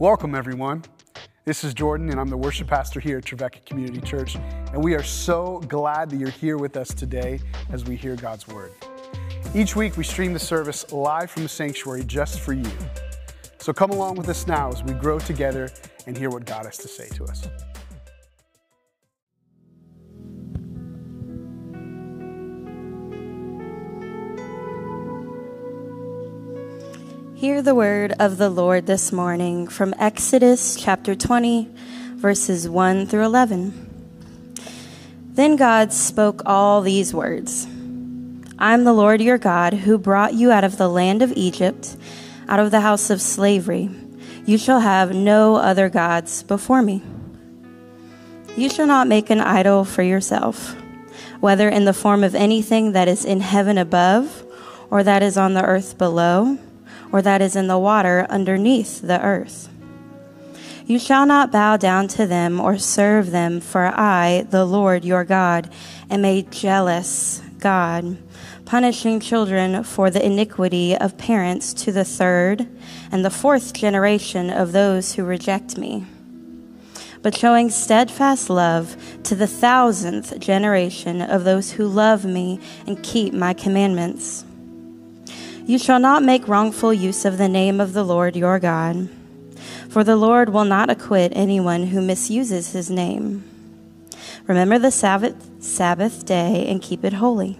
Welcome, everyone. This is Jordan, and I'm the worship pastor here at Trevecca Community Church. And we are so glad that you're here with us today as we hear God's Word. Each week, we stream the service live from the sanctuary just for you. So come along with us now as we grow together and hear what God has to say to us. Hear the word of the Lord this morning from Exodus chapter 20, verses 1 through 11. Then God spoke all these words I am the Lord your God who brought you out of the land of Egypt, out of the house of slavery. You shall have no other gods before me. You shall not make an idol for yourself, whether in the form of anything that is in heaven above or that is on the earth below or that is in the water underneath the earth. You shall not bow down to them or serve them, for I, the Lord your God, am a jealous God, punishing children for the iniquity of parents to the third and the fourth generation of those who reject me, but showing steadfast love to the thousandth generation of those who love me and keep my commandments. You shall not make wrongful use of the name of the Lord your God, for the Lord will not acquit anyone who misuses his name. Remember the Sabbath, Sabbath day and keep it holy.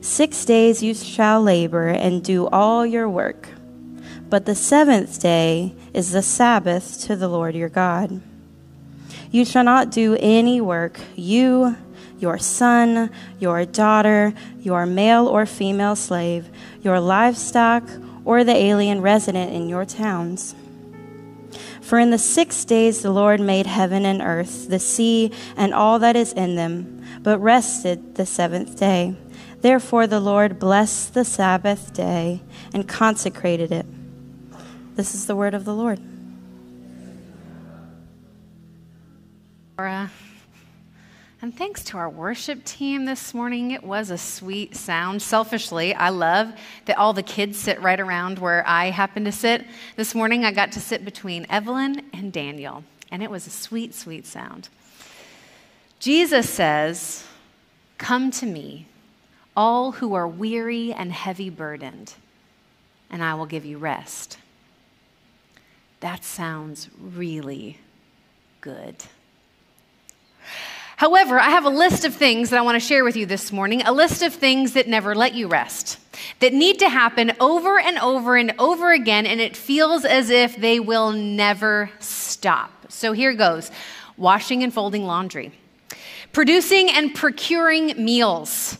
Six days you shall labor and do all your work, but the seventh day is the Sabbath to the Lord your God. You shall not do any work, you, your son, your daughter, your male or female slave, your livestock, or the alien resident in your towns. For in the six days the Lord made heaven and earth, the sea, and all that is in them, but rested the seventh day. Therefore the Lord blessed the Sabbath day and consecrated it. This is the word of the Lord. Laura. And thanks to our worship team this morning. It was a sweet sound. Selfishly, I love that all the kids sit right around where I happen to sit. This morning, I got to sit between Evelyn and Daniel, and it was a sweet, sweet sound. Jesus says, Come to me, all who are weary and heavy burdened, and I will give you rest. That sounds really good. However, I have a list of things that I want to share with you this morning, a list of things that never let you rest, that need to happen over and over and over again, and it feels as if they will never stop. So here goes washing and folding laundry, producing and procuring meals,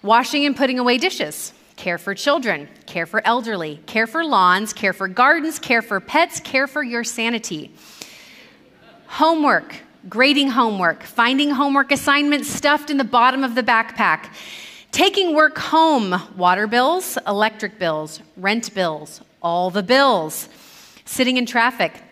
washing and putting away dishes. Care for children, care for elderly, care for lawns, care for gardens, care for pets, care for your sanity. Homework, grading homework, finding homework assignments stuffed in the bottom of the backpack, taking work home, water bills, electric bills, rent bills, all the bills, sitting in traffic,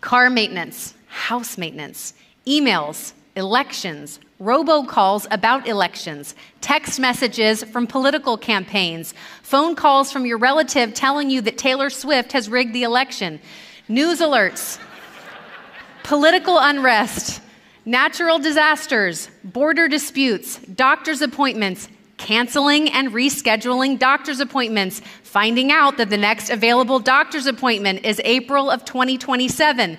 car maintenance, house maintenance, emails, elections, robocalls about elections, text messages from political campaigns, phone calls from your relative telling you that Taylor Swift has rigged the election, news alerts, political unrest, natural disasters, border disputes, doctor's appointments, canceling and rescheduling doctor's appointments, finding out that the next available doctor's appointment is April of 2027,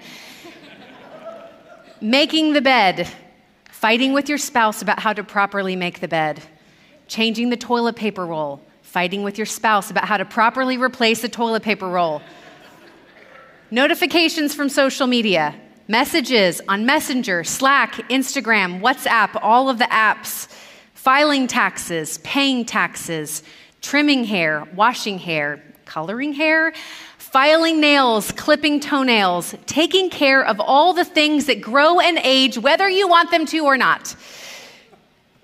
making the bed, fighting with your spouse about how to properly make the bed, changing the toilet paper roll, fighting with your spouse about how to properly replace the toilet paper roll, notifications from social media messages on Messenger, Slack, Instagram, WhatsApp, all of the apps, filing taxes, paying taxes, trimming hair, washing hair, coloring hair, filing nails, clipping toenails, taking care of all the things that grow and age, whether you want them to or not.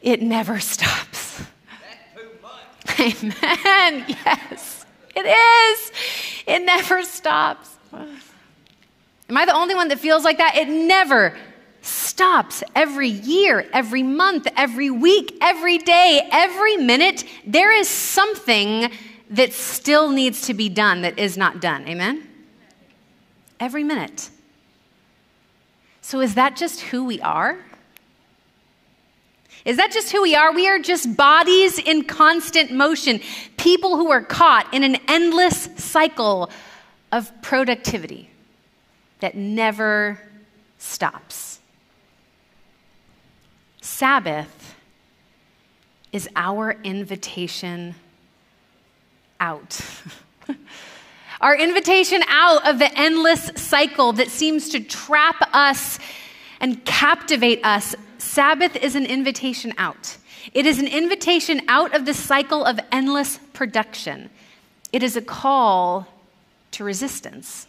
It never stops. Amen. Yes, it is. It never stops. Am I the only one that feels like that? It never stops. Every year, every month, every week, every day, every minute, there is something that still needs to be done that is not done. Amen? every minute. So, is that just who we are? Is that just who we are? We are just bodies in constant motion, people who are caught in an endless cycle of productivity that never stops. Sabbath is our invitation out. our invitation out of the endless cycle that seems to trap us and captivate us. Sabbath is an invitation out. It is an invitation out of the cycle of endless production. It is a call to resistance.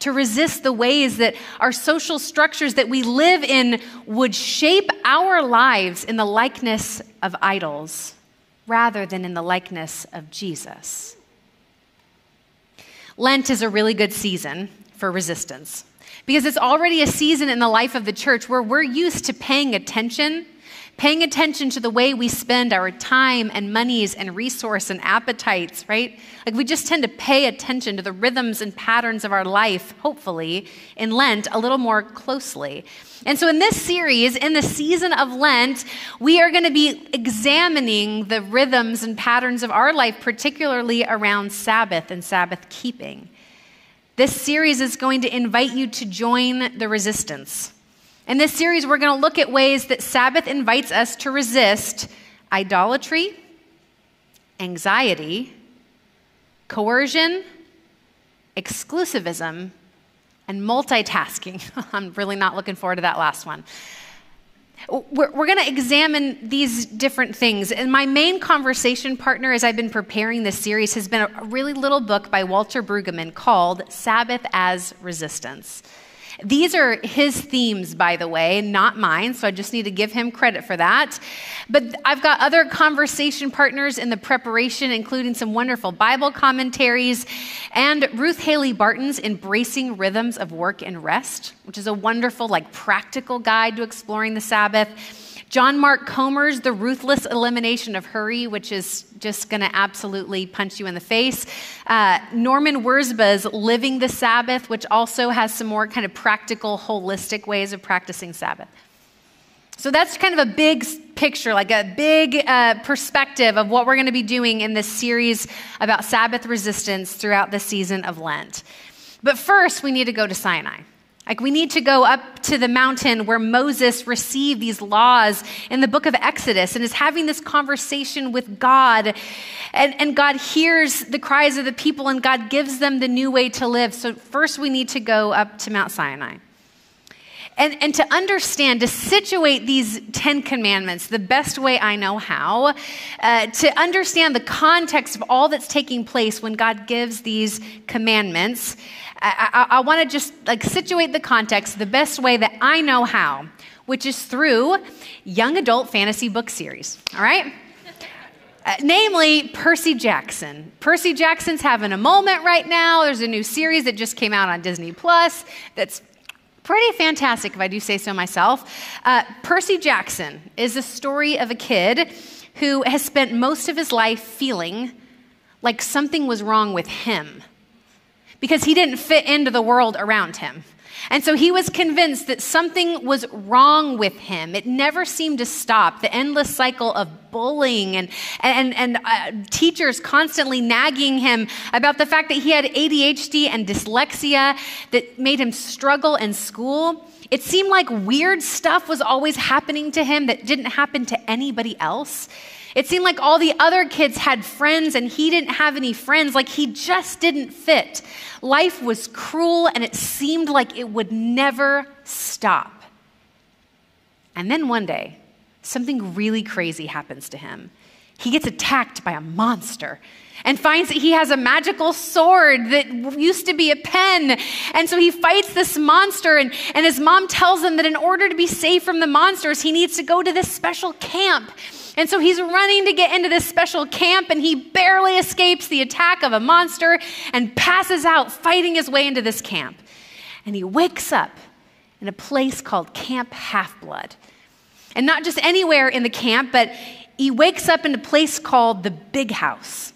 To resist the ways that our social structures that we live in would shape our lives in the likeness of idols rather than in the likeness of Jesus. Lent is a really good season for resistance because it's already a season in the life of the church where we're used to paying attention paying attention to the way we spend our time and monies and resource and appetites, right? Like we just tend to pay attention to the rhythms and patterns of our life, hopefully, in Lent a little more closely. And so, in this series, in the season of Lent, we are going to be examining the rhythms and patterns of our life, particularly around Sabbath and Sabbath keeping. This series is going to invite you to join the resistance in this series, we're going to look at ways that Sabbath invites us to resist idolatry, anxiety, coercion, exclusivism, and multitasking. I'm really not looking forward to that last one. We're, we're going to examine these different things. And my main conversation partner, as I've been preparing this series, has been a really little book by Walter Brueggemann called Sabbath as Resistance. These are his themes, by the way, not mine, so I just need to give him credit for that. But I've got other conversation partners in the preparation, including some wonderful Bible commentaries and Ruth Haley Barton's Embracing Rhythms of Work and Rest, which is a wonderful, like, practical guide to exploring the Sabbath. John Mark Comer's The Ruthless Elimination of Hurry, which is just going to absolutely punch you in the face. Uh, Norman Wirzba's Living the Sabbath, which also has some more kind of practical, holistic ways of practicing Sabbath. So that's kind of a big picture, like a big uh, perspective of what we're going to be doing in this series about Sabbath resistance throughout the season of Lent. But first, we need to go to Sinai. Like, we need to go up to the mountain where Moses received these laws in the book of Exodus and is having this conversation with God. And, and God hears the cries of the people and God gives them the new way to live. So, first, we need to go up to Mount Sinai. And, and to understand, to situate these 10 commandments the best way I know how, uh, to understand the context of all that's taking place when God gives these commandments, I, I, I want to just like situate the context the best way that I know how, which is through young adult fantasy book series. All right? Uh, namely, Percy Jackson. Percy Jackson's having a moment right now. There's a new series that just came out on Disney Plus that's pretty fantastic, if I do say so myself. Uh, Percy Jackson is the story of a kid who has spent most of his life feeling like something was wrong with him because he didn't fit into the world around him. And so he was convinced that something was wrong with him. It never seemed to stop. The endless cycle of bullying and, and, and uh, teachers constantly nagging him about the fact that he had ADHD and dyslexia that made him struggle in school. It seemed like weird stuff was always happening to him that didn't happen to anybody else. It seemed like all the other kids had friends and he didn't have any friends, like he just didn't fit. Life was cruel and it seemed like it would never stop. And then one day, something really crazy happens to him. He gets attacked by a monster and finds that he has a magical sword that used to be a pen. And so he fights this monster, and, and his mom tells him that in order to be safe from the monsters, he needs to go to this special camp. And so he's running to get into this special camp, and he barely escapes the attack of a monster and passes out fighting his way into this camp. And he wakes up in a place called Camp Half Blood. And not just anywhere in the camp, but he wakes up in a place called the Big House.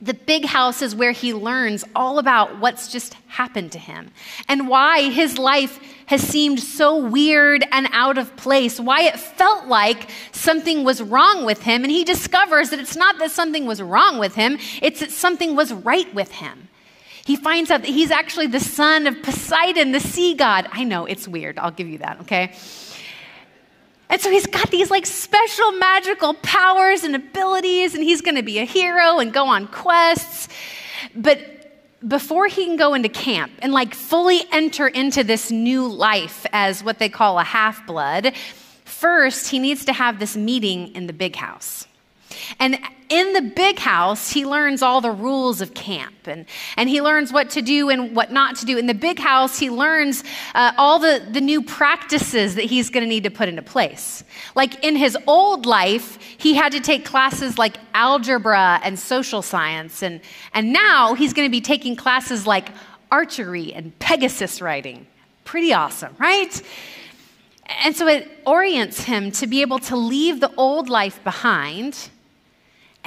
The big house is where he learns all about what's just happened to him and why his life has seemed so weird and out of place, why it felt like something was wrong with him. And he discovers that it's not that something was wrong with him, it's that something was right with him. He finds out that he's actually the son of Poseidon, the sea god. I know, it's weird. I'll give you that, okay? And so he's got these like special magical powers and abilities, and he's going to be a hero and go on quests. But before he can go into camp and like fully enter into this new life as what they call a half blood, first he needs to have this meeting in the big house. And in the big house, he learns all the rules of camp and, and he learns what to do and what not to do. In the big house, he learns uh, all the, the new practices that he's going to need to put into place. Like in his old life, he had to take classes like algebra and social science. And, and now he's going to be taking classes like archery and Pegasus riding. Pretty awesome, right? And so it orients him to be able to leave the old life behind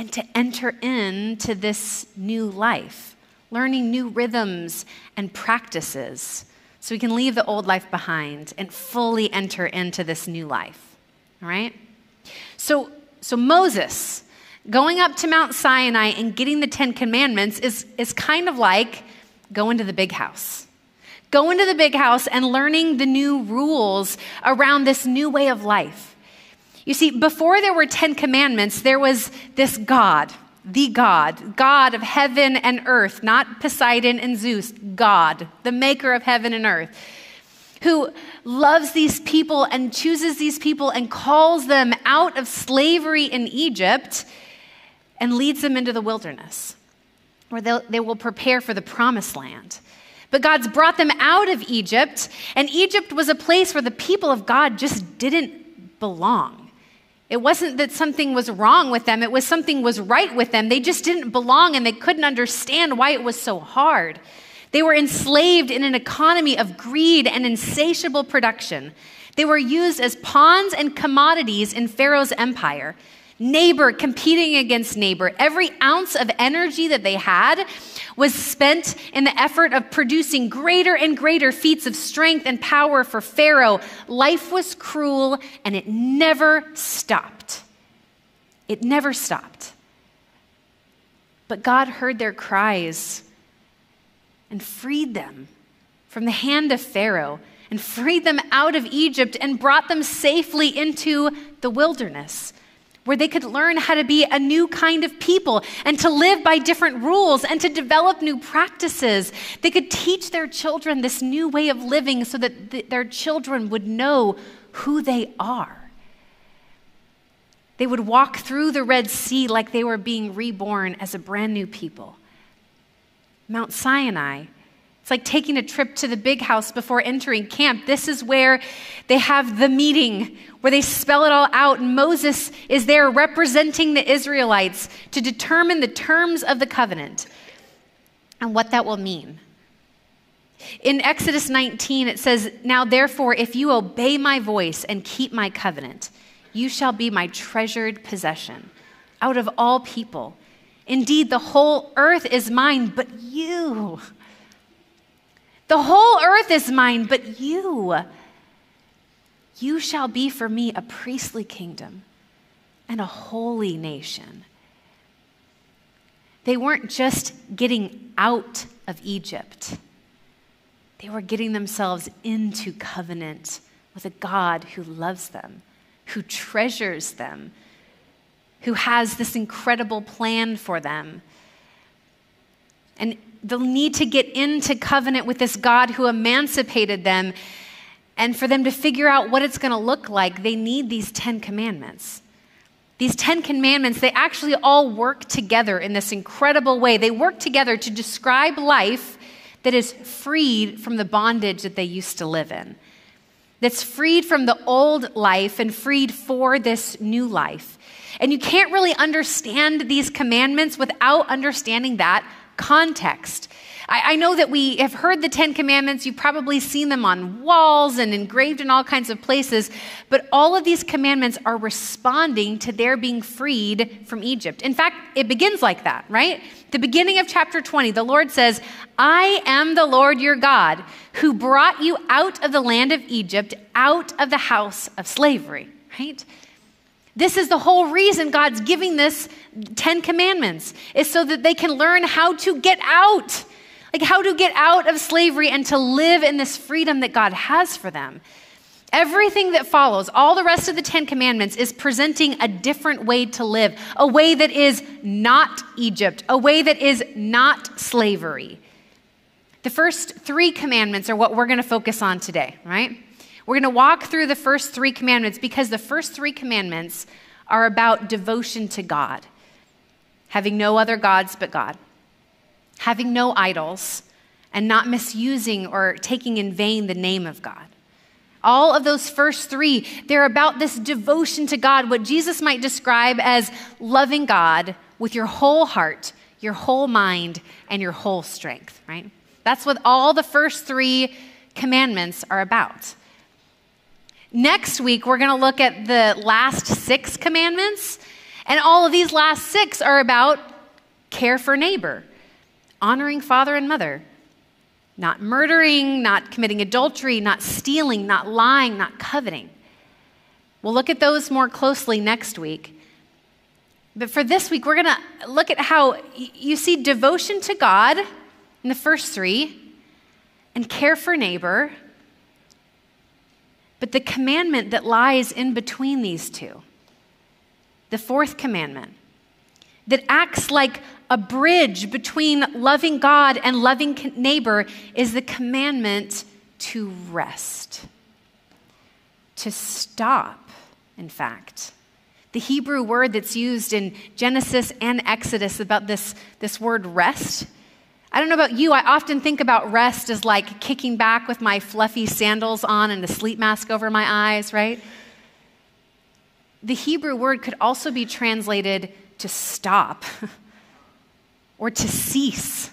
and to enter into this new life, learning new rhythms and practices so we can leave the old life behind and fully enter into this new life. All right? So, so Moses going up to Mount Sinai and getting the Ten Commandments is, is kind of like going to the big house. Going to the big house and learning the new rules around this new way of life. You see, before there were 10 commandments, there was this God, the God, God of heaven and earth, not Poseidon and Zeus, God, the maker of heaven and earth, who loves these people and chooses these people and calls them out of slavery in Egypt and leads them into the wilderness, where they will prepare for the promised land. But God's brought them out of Egypt, and Egypt was a place where the people of God just didn't belong. It wasn't that something was wrong with them, it was something was right with them. They just didn't belong and they couldn't understand why it was so hard. They were enslaved in an economy of greed and insatiable production. They were used as pawns and commodities in Pharaoh's empire neighbor competing against neighbor. Every ounce of energy that they had was spent in the effort of producing greater and greater feats of strength and power for Pharaoh. Life was cruel and it never stopped. It never stopped. But God heard their cries and freed them from the hand of Pharaoh and freed them out of Egypt and brought them safely into the wilderness where they could learn how to be a new kind of people and to live by different rules and to develop new practices. They could teach their children this new way of living so that th- their children would know who they are. They would walk through the Red Sea like they were being reborn as a brand new people. Mount Sinai it's like taking a trip to the big house before entering camp. This is where they have the meeting, where they spell it all out. And Moses is there representing the Israelites to determine the terms of the covenant and what that will mean. In Exodus 19, it says, Now therefore, if you obey my voice and keep my covenant, you shall be my treasured possession out of all people. Indeed, the whole earth is mine, but you the whole earth is mine, but you, you shall be for me a priestly kingdom and a holy nation. They weren't just getting out of Egypt, they were getting themselves into covenant with a God who loves them, who treasures them, who has this incredible plan for them. And they'll need to get into covenant with this God who emancipated them. And for them to figure out what it's going to look like, they need these 10 commandments. These 10 commandments, they actually all work together in this incredible way. They work together to describe life that is freed from the bondage that they used to live in, that's freed from the old life and freed for this new life. And you can't really understand these commandments without understanding that context. I, I, know that we have heard the Ten Commandments. You've probably seen them on walls and engraved in all kinds of places. But all of these commandments are responding to their being freed from Egypt. In fact, it begins like that, right? The beginning of chapter 20, the Lord says, I am the Lord your God who brought you out of the land of Egypt, out of the house of slavery, right? This is the whole reason God's giving this 10 commandments is so that they can learn how to get out. Like how to get out of slavery and to live in this freedom that God has for them. Everything that follows, all the rest of the Ten Commandments, is presenting a different way to live, a way that is not Egypt, a way that is not slavery. The first three commandments are what we're going to focus on today, right? We're going to walk through the first three commandments because the first three commandments are about devotion to God, having no other gods but God, having no idols, and not misusing or taking in vain the name of God. All of those first three, they're about this devotion to God, what Jesus might describe as loving God with your whole heart, your whole mind, and your whole strength, right? That's what all the first three commandments are about. Next week, we're going to look at the last six commandments. And all of these last six are about care for neighbor, honoring father and mother, not murdering, not committing adultery, not stealing, not lying, not coveting. We'll look at those more closely next week. But for this week, we're going to look at how you see devotion to God in the first three and care for neighbor but the commandment that lies in between these two, the fourth commandment, that acts like a bridge between loving God and loving neighbor, is the commandment to rest, to stop, in fact. The Hebrew word that's used in Genesis and Exodus about this, this word rest I don't know about you, I often think about rest as like kicking back with my fluffy sandals on and a sleep mask over my eyes, right? The Hebrew word could also be translated to stop or to cease.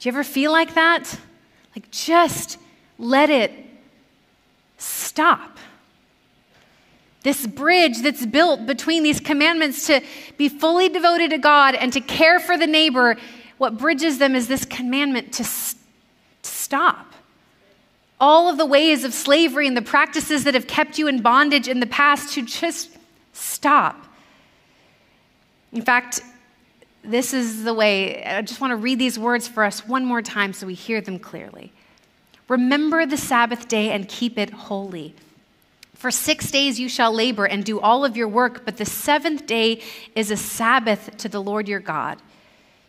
Do you ever feel like that? Like just let it stop. This bridge that's built between these commandments to be fully devoted to God and to care for the neighbor what bridges them is this commandment to, to stop. All of the ways of slavery and the practices that have kept you in bondage in the past to just stop. In fact, this is the way, I just want to read these words for us one more time so we hear them clearly. Remember the Sabbath day and keep it holy. For six days you shall labor and do all of your work, but the seventh day is a Sabbath to the Lord your God.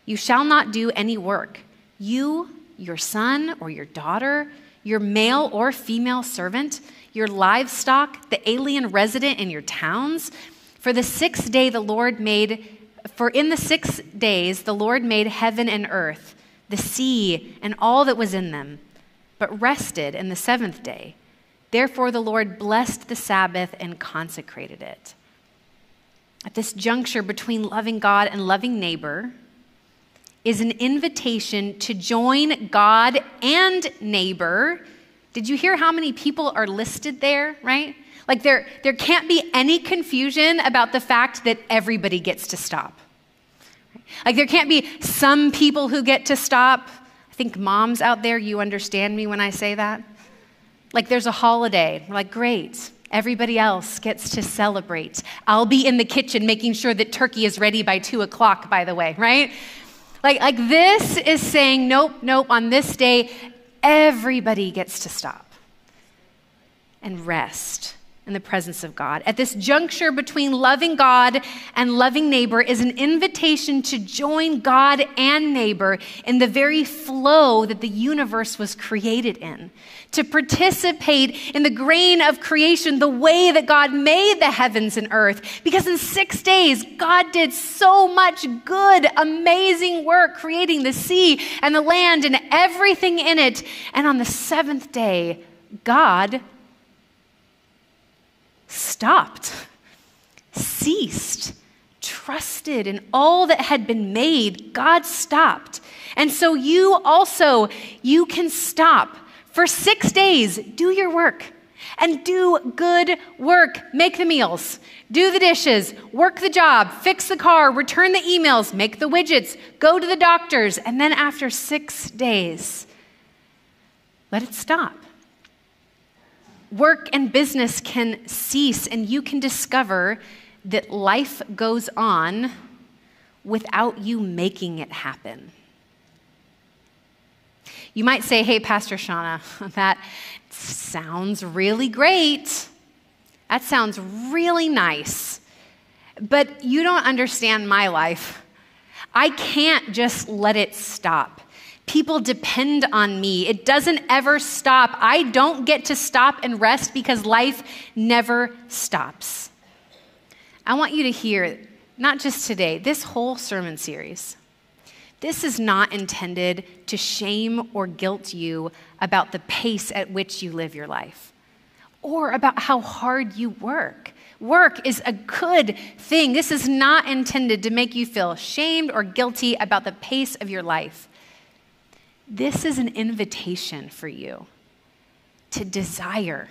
You shall not do any work. You, your son or your daughter, your male or female servant, your livestock, the alien resident in your towns. For the sixth day the Lord made, for in the six days the Lord made heaven and earth, the sea, and all that was in them, but rested in the seventh day. Therefore the Lord blessed the Sabbath and consecrated it. At this juncture between loving God and loving neighbor, is an invitation to join God and neighbor. Did you hear how many people are listed there, right? Like there, there can't be any confusion about the fact that everybody gets to stop. Like there can't be some people who get to stop. I think moms out there, you understand me when I say that. Like there's a holiday. We're like, great. Everybody else gets to celebrate. I'll be in the kitchen making sure that turkey is ready by two o'clock, by the way, right? Like, like this is saying, nope, nope, on this day, everybody gets to stop and rest in the presence of God. At this juncture between loving God and loving neighbor is an invitation to join God and neighbor in the very flow that the universe was created in, to participate in the grain of creation the way that God made the heavens and earth. Because in six days, God did so much good, amazing work creating the sea and the land and everything in it. And on the seventh day, God stopped, ceased, trusted in all that had been made, God stopped. And so you also, you can stop for six days, do your work and do good work. Make the meals, do the dishes, work the job, fix the car, return the emails, make the widgets, go to the doctors, and then after six days, let it stop. Work and business can cease, and you can discover that life goes on without you making it happen. You might say, hey, Pastor Shauna, that sounds really great. That sounds really nice. But you don't understand my life. I can't just let it stop. People depend on me. It doesn't ever stop. I don't get to stop and rest because life never stops. I want you to hear, not just today, this whole sermon series. This is not intended to shame or guilt you about the pace at which you live your life or about how hard you work. Work is a good thing. This is not intended to make you feel shamed or guilty about the pace of your life. This is an invitation for you to desire,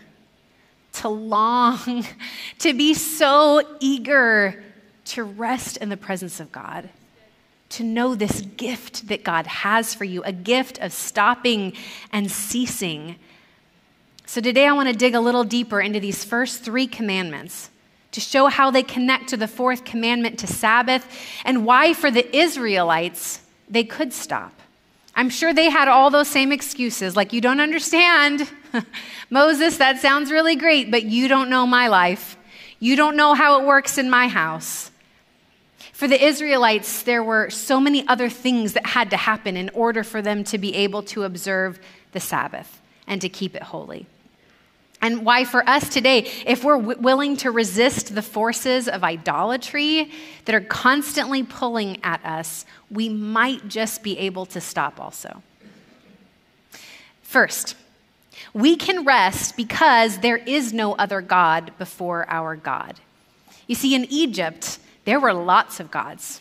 to long, to be so eager to rest in the presence of God to know this gift that God has for you, a gift of stopping and ceasing. So today I want to dig a little deeper into these first three commandments to show how they connect to the fourth commandment to Sabbath and why, for the Israelites, they could stop. I'm sure they had all those same excuses, like, you don't understand. Moses, that sounds really great, but you don't know my life. You don't know how it works in my house. For the Israelites, there were so many other things that had to happen in order for them to be able to observe the Sabbath and to keep it holy. And why, for us today, if we're w- willing to resist the forces of idolatry that are constantly pulling at us, we might just be able to stop also. First, we can rest because there is no other God before our God. You see, in Egypt, there were lots of gods.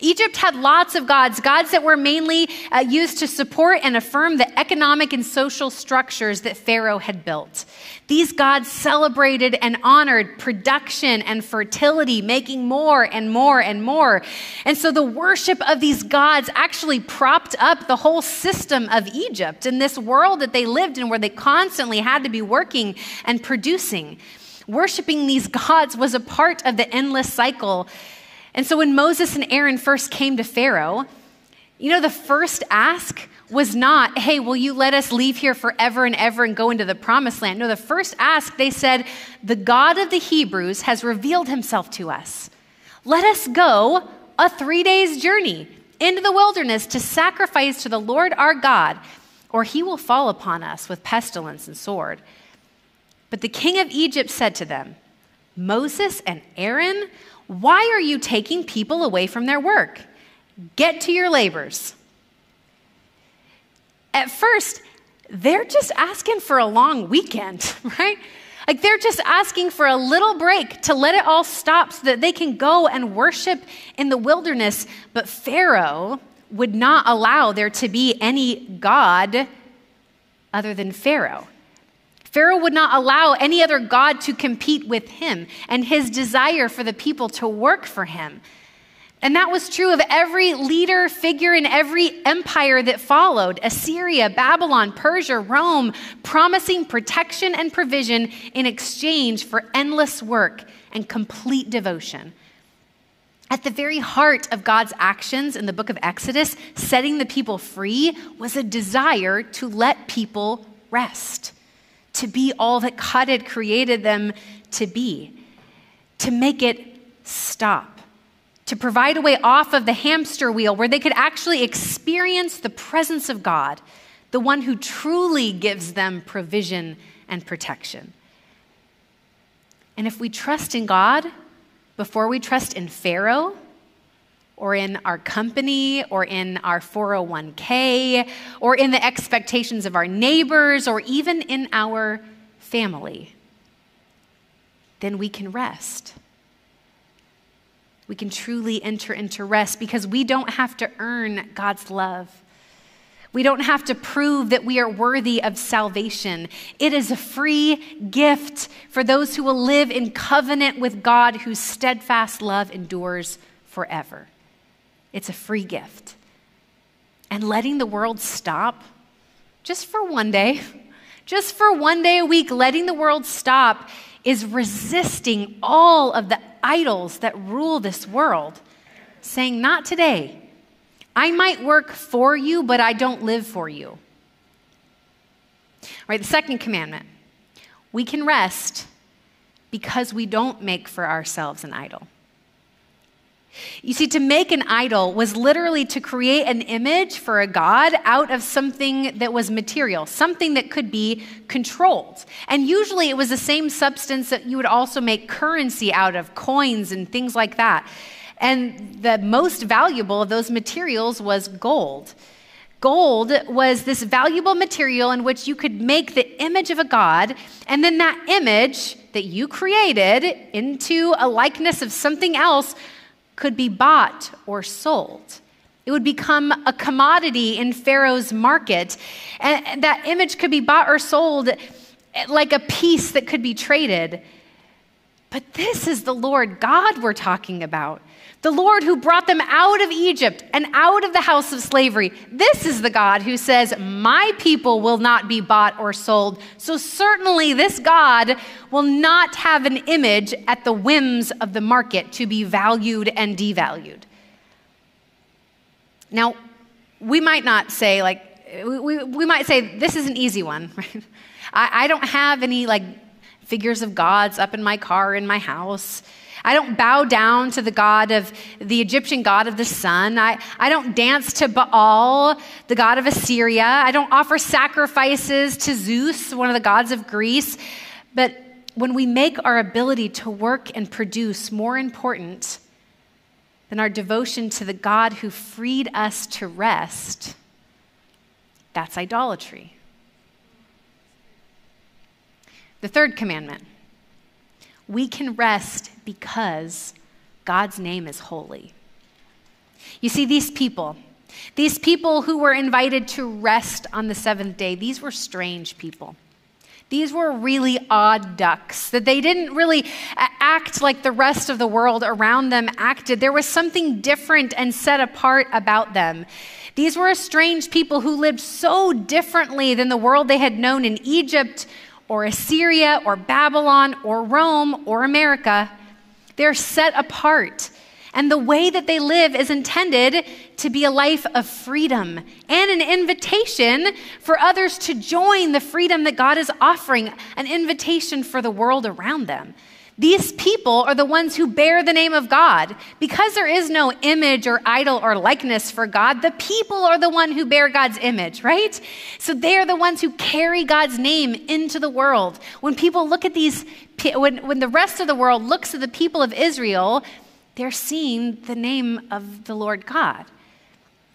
Egypt had lots of gods, gods that were mainly uh, used to support and affirm the economic and social structures that Pharaoh had built. These gods celebrated and honored production and fertility, making more and more and more. And so the worship of these gods actually propped up the whole system of Egypt in this world that they lived in where they constantly had to be working and producing. Worshipping these gods was a part of the endless cycle. And so when Moses and Aaron first came to Pharaoh, you know, the first ask was not, hey, will you let us leave here forever and ever and go into the promised land? No, the first ask, they said, the God of the Hebrews has revealed himself to us. Let us go a three days journey into the wilderness to sacrifice to the Lord our God, or he will fall upon us with pestilence and sword. But the king of Egypt said to them, Moses and Aaron, why are you taking people away from their work? Get to your labors. At first, they're just asking for a long weekend, right? Like they're just asking for a little break to let it all stop so that they can go and worship in the wilderness. But Pharaoh would not allow there to be any God other than Pharaoh. Pharaoh would not allow any other God to compete with him and his desire for the people to work for him. And that was true of every leader figure in every empire that followed Assyria, Babylon, Persia, Rome, promising protection and provision in exchange for endless work and complete devotion. At the very heart of God's actions in the book of Exodus, setting the people free, was a desire to let people rest to be all that God had created them to be, to make it stop, to provide a way off of the hamster wheel where they could actually experience the presence of God, the one who truly gives them provision and protection. And if we trust in God before we trust in Pharaoh, or in our company or in our 401k or in the expectations of our neighbors or even in our family, then we can rest. we can truly enter into rest because we don't have to earn God's love. We don't have to prove that we are worthy of salvation. It is a free gift for those who will live in covenant with God, whose steadfast love endures forever. It's a free gift. And letting the world stop just for one day, just for one day a week, letting the world stop is resisting all of the idols that rule this world, saying, Not today. I might work for you, but I don't live for you. All right, the second commandment we can rest because we don't make for ourselves an idol. You see, to make an idol was literally to create an image for a god out of something that was material, something that could be controlled. And usually it was the same substance that you would also make currency out of, coins and things like that. And the most valuable of those materials was gold. Gold was this valuable material in which you could make the image of a god, and then that image that you created into a likeness of something else could be bought or sold. It would become a commodity in Pharaoh's market. And that image could be bought or sold eh, like a piece that could be traded. But this is the Lord God we're talking about. The Lord who brought them out of Egypt and out of the house of slavery. This is the God who says, My people will not be bought or sold. So, certainly, this God will not have an image at the whims of the market to be valued and devalued. Now, we might not say, like, we, we might say, this is an easy one, right? I, I don't have any, like, figures of gods up in my car in my house. I don't bow down to the God of the Egyptian God of the sun. I, I don't dance to Baal, the God of Assyria. I don't offer sacrifices to Zeus, one of the gods of Greece. But when we make our ability to work and produce more important than our devotion to the God who freed us to rest, that's idolatry. The third commandment we can rest because God's name is holy. You see, these people, these people who were invited to rest on the seventh day, these were strange people. These were really odd ducks, that they didn't really act like the rest of the world around them acted. There was something different and set apart about them. These were a strange people who lived so differently than the world they had known in Egypt or Assyria or Babylon or Rome or America. They're set apart. And the way that they live is intended to be a life of freedom and an invitation for others to join the freedom that God is offering, an invitation for the world around them. These people are the ones who bear the name of God. Because there is no image or idol or likeness for God, the people are the one who bear God's image, right? So they are the ones who carry God's name into the world. When people look at these, when, when the rest of the world looks at the people of Israel, they're seeing the name of the Lord God.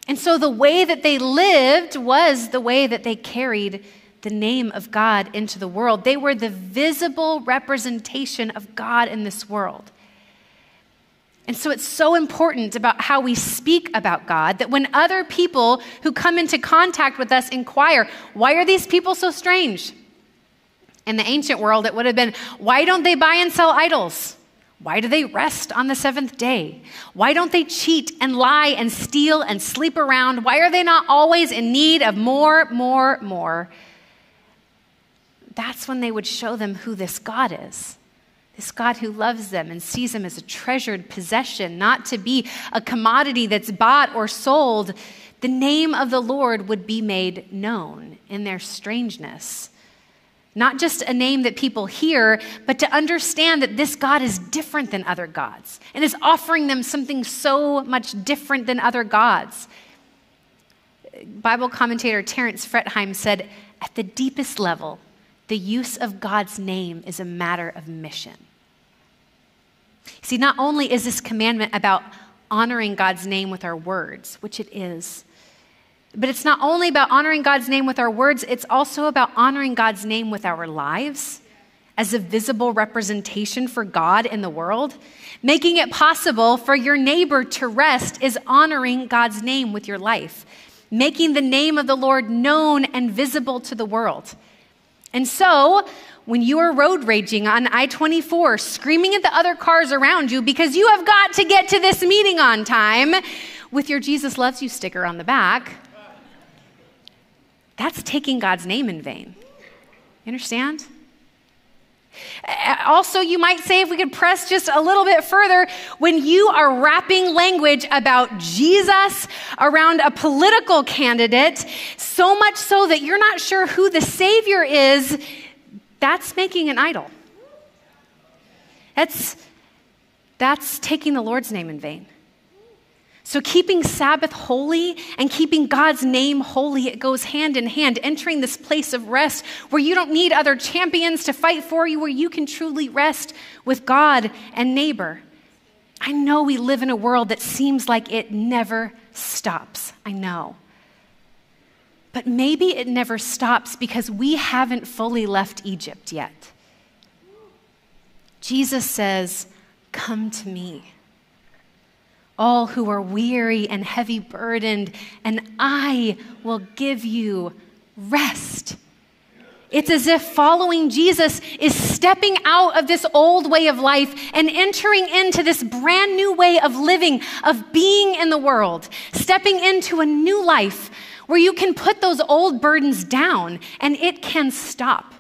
And so the way that they lived was the way that they carried the name of God into the world. They were the visible representation of God in this world. And so it's so important about how we speak about God that when other people who come into contact with us inquire, why are these people so strange? In the ancient world, it would have been, why don't they buy and sell idols? Why do they rest on the seventh day? Why don't they cheat and lie and steal and sleep around? Why are they not always in need of more, more, more? That's when they would show them who this God is. This God who loves them and sees them as a treasured possession, not to be a commodity that's bought or sold. The name of the Lord would be made known in their strangeness. Not just a name that people hear, but to understand that this God is different than other gods and is offering them something so much different than other gods. Bible commentator Terence Fretheim said, At the deepest level, the use of God's name is a matter of mission. See, not only is this commandment about honoring God's name with our words, which it is, but it's not only about honoring God's name with our words, it's also about honoring God's name with our lives as a visible representation for God in the world. Making it possible for your neighbor to rest is honoring God's name with your life, making the name of the Lord known and visible to the world. And so, when you are road raging on I 24, screaming at the other cars around you because you have got to get to this meeting on time with your Jesus Loves You sticker on the back, that's taking God's name in vain. You understand? Uh, also, you might say, if we could press just a little bit further, when you are wrapping language about Jesus around a political candidate, so much so that you're not sure who the Savior is, that's making an idol. That's, that's taking the Lord's name in vain. So, keeping Sabbath holy and keeping God's name holy, it goes hand in hand, entering this place of rest where you don't need other champions to fight for you, where you can truly rest with God and neighbor. I know we live in a world that seems like it never stops. I know. But maybe it never stops because we haven't fully left Egypt yet. Jesus says, Come to me all who are weary and heavy burdened, and I will give you rest. It's as if following Jesus is stepping out of this old way of life and entering into this brand new way of living, of being in the world, stepping into a new life where you can put those old burdens down and it can stop.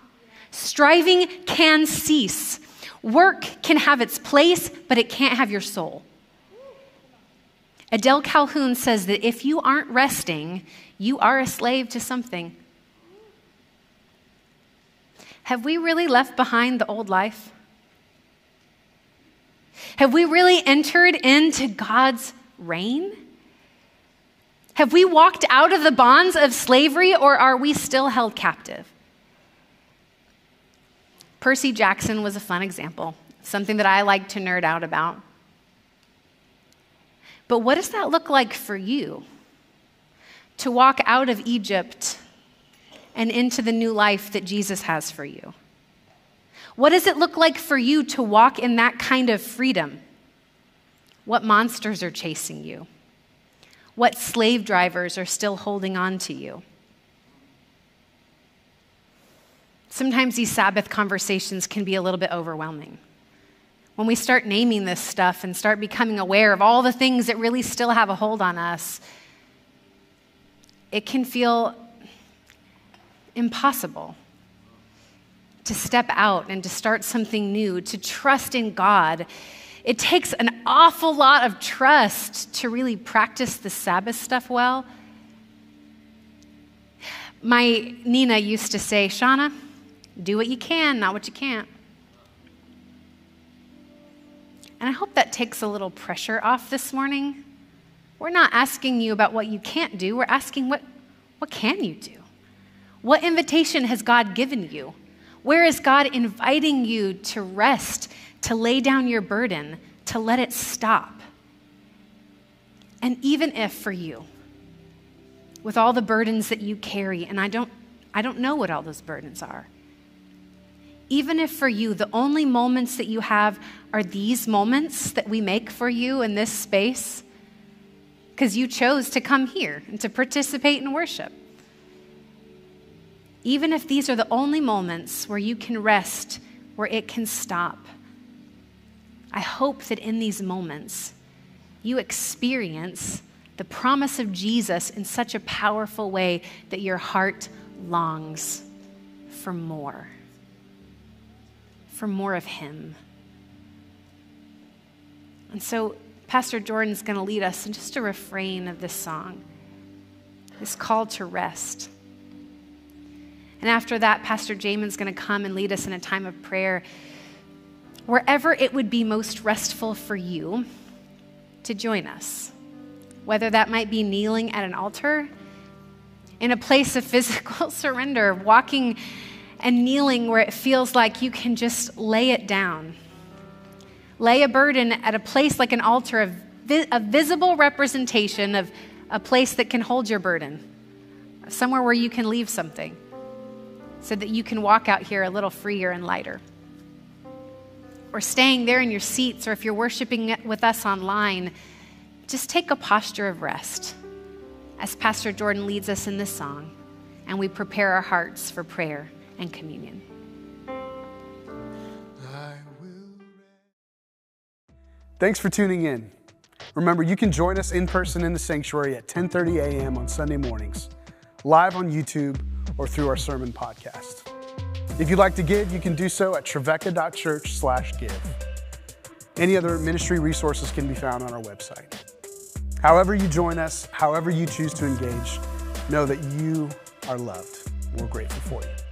Striving can cease. Work can have its place, but it can't have your soul. Adele Calhoun says that if you aren't resting, you are a slave to something. Have we really left behind the old life? Have we really entered into God's reign? Have we walked out of the bonds of slavery or are we still held captive? Percy Jackson was a fun example, something that I like to nerd out about. But what does that look like for you? To walk out of Egypt and into the new life that Jesus has for you? What does it look like for you to walk in that kind of freedom? What monsters are chasing you? What slave drivers are still holding on to you? Sometimes these Sabbath conversations can be a little bit overwhelming when we start naming this stuff and start becoming aware of all the things that really still have a hold on us, it can feel impossible to step out and to start something new, to trust in God. It takes an awful lot of trust to really practice the Sabbath stuff well. My Nina used to say, Shauna, do what you can, not what you can't. And I hope that takes a little pressure off this morning. We're not asking you about what you can't do, we're asking what, what can you do? What invitation has God given you? Where is God inviting you to rest, to lay down your burden, to let it stop? And even if for you, with all the burdens that you carry, and I don't, I don't know what all those burdens are, even if for you the only moments that you have are these moments that we make for you in this space, because you chose to come here and to participate in worship. Even if these are the only moments where you can rest, where it can stop, I hope that in these moments you experience the promise of Jesus in such a powerful way that your heart longs for more for more of Him. And so, Pastor Jordan's going to lead us in just a refrain of this song, this call to rest. And after that, Pastor Jamin's going to come and lead us in a time of prayer wherever it would be most restful for you to join us. Whether that might be kneeling at an altar, in a place of physical surrender, walking and kneeling where it feels like you can just lay it down. Lay a burden at a place like an altar, of vi- a visible representation of a place that can hold your burden, somewhere where you can leave something so that you can walk out here a little freer and lighter. or staying there in your seats, or if you're worshiping with us online, just take a posture of rest as Pastor Jordan leads us in this song and we prepare our hearts for prayer and communion. Thanks for tuning in. Remember, you can join us in person in the sanctuary at 10:30 a.m. on Sunday mornings, live on YouTube or through our sermon podcast. If you'd like to give, you can do so at trevecca.church/give. Any other ministry resources can be found on our website. However you join us, however you choose to engage, know that you are loved. We're grateful for you.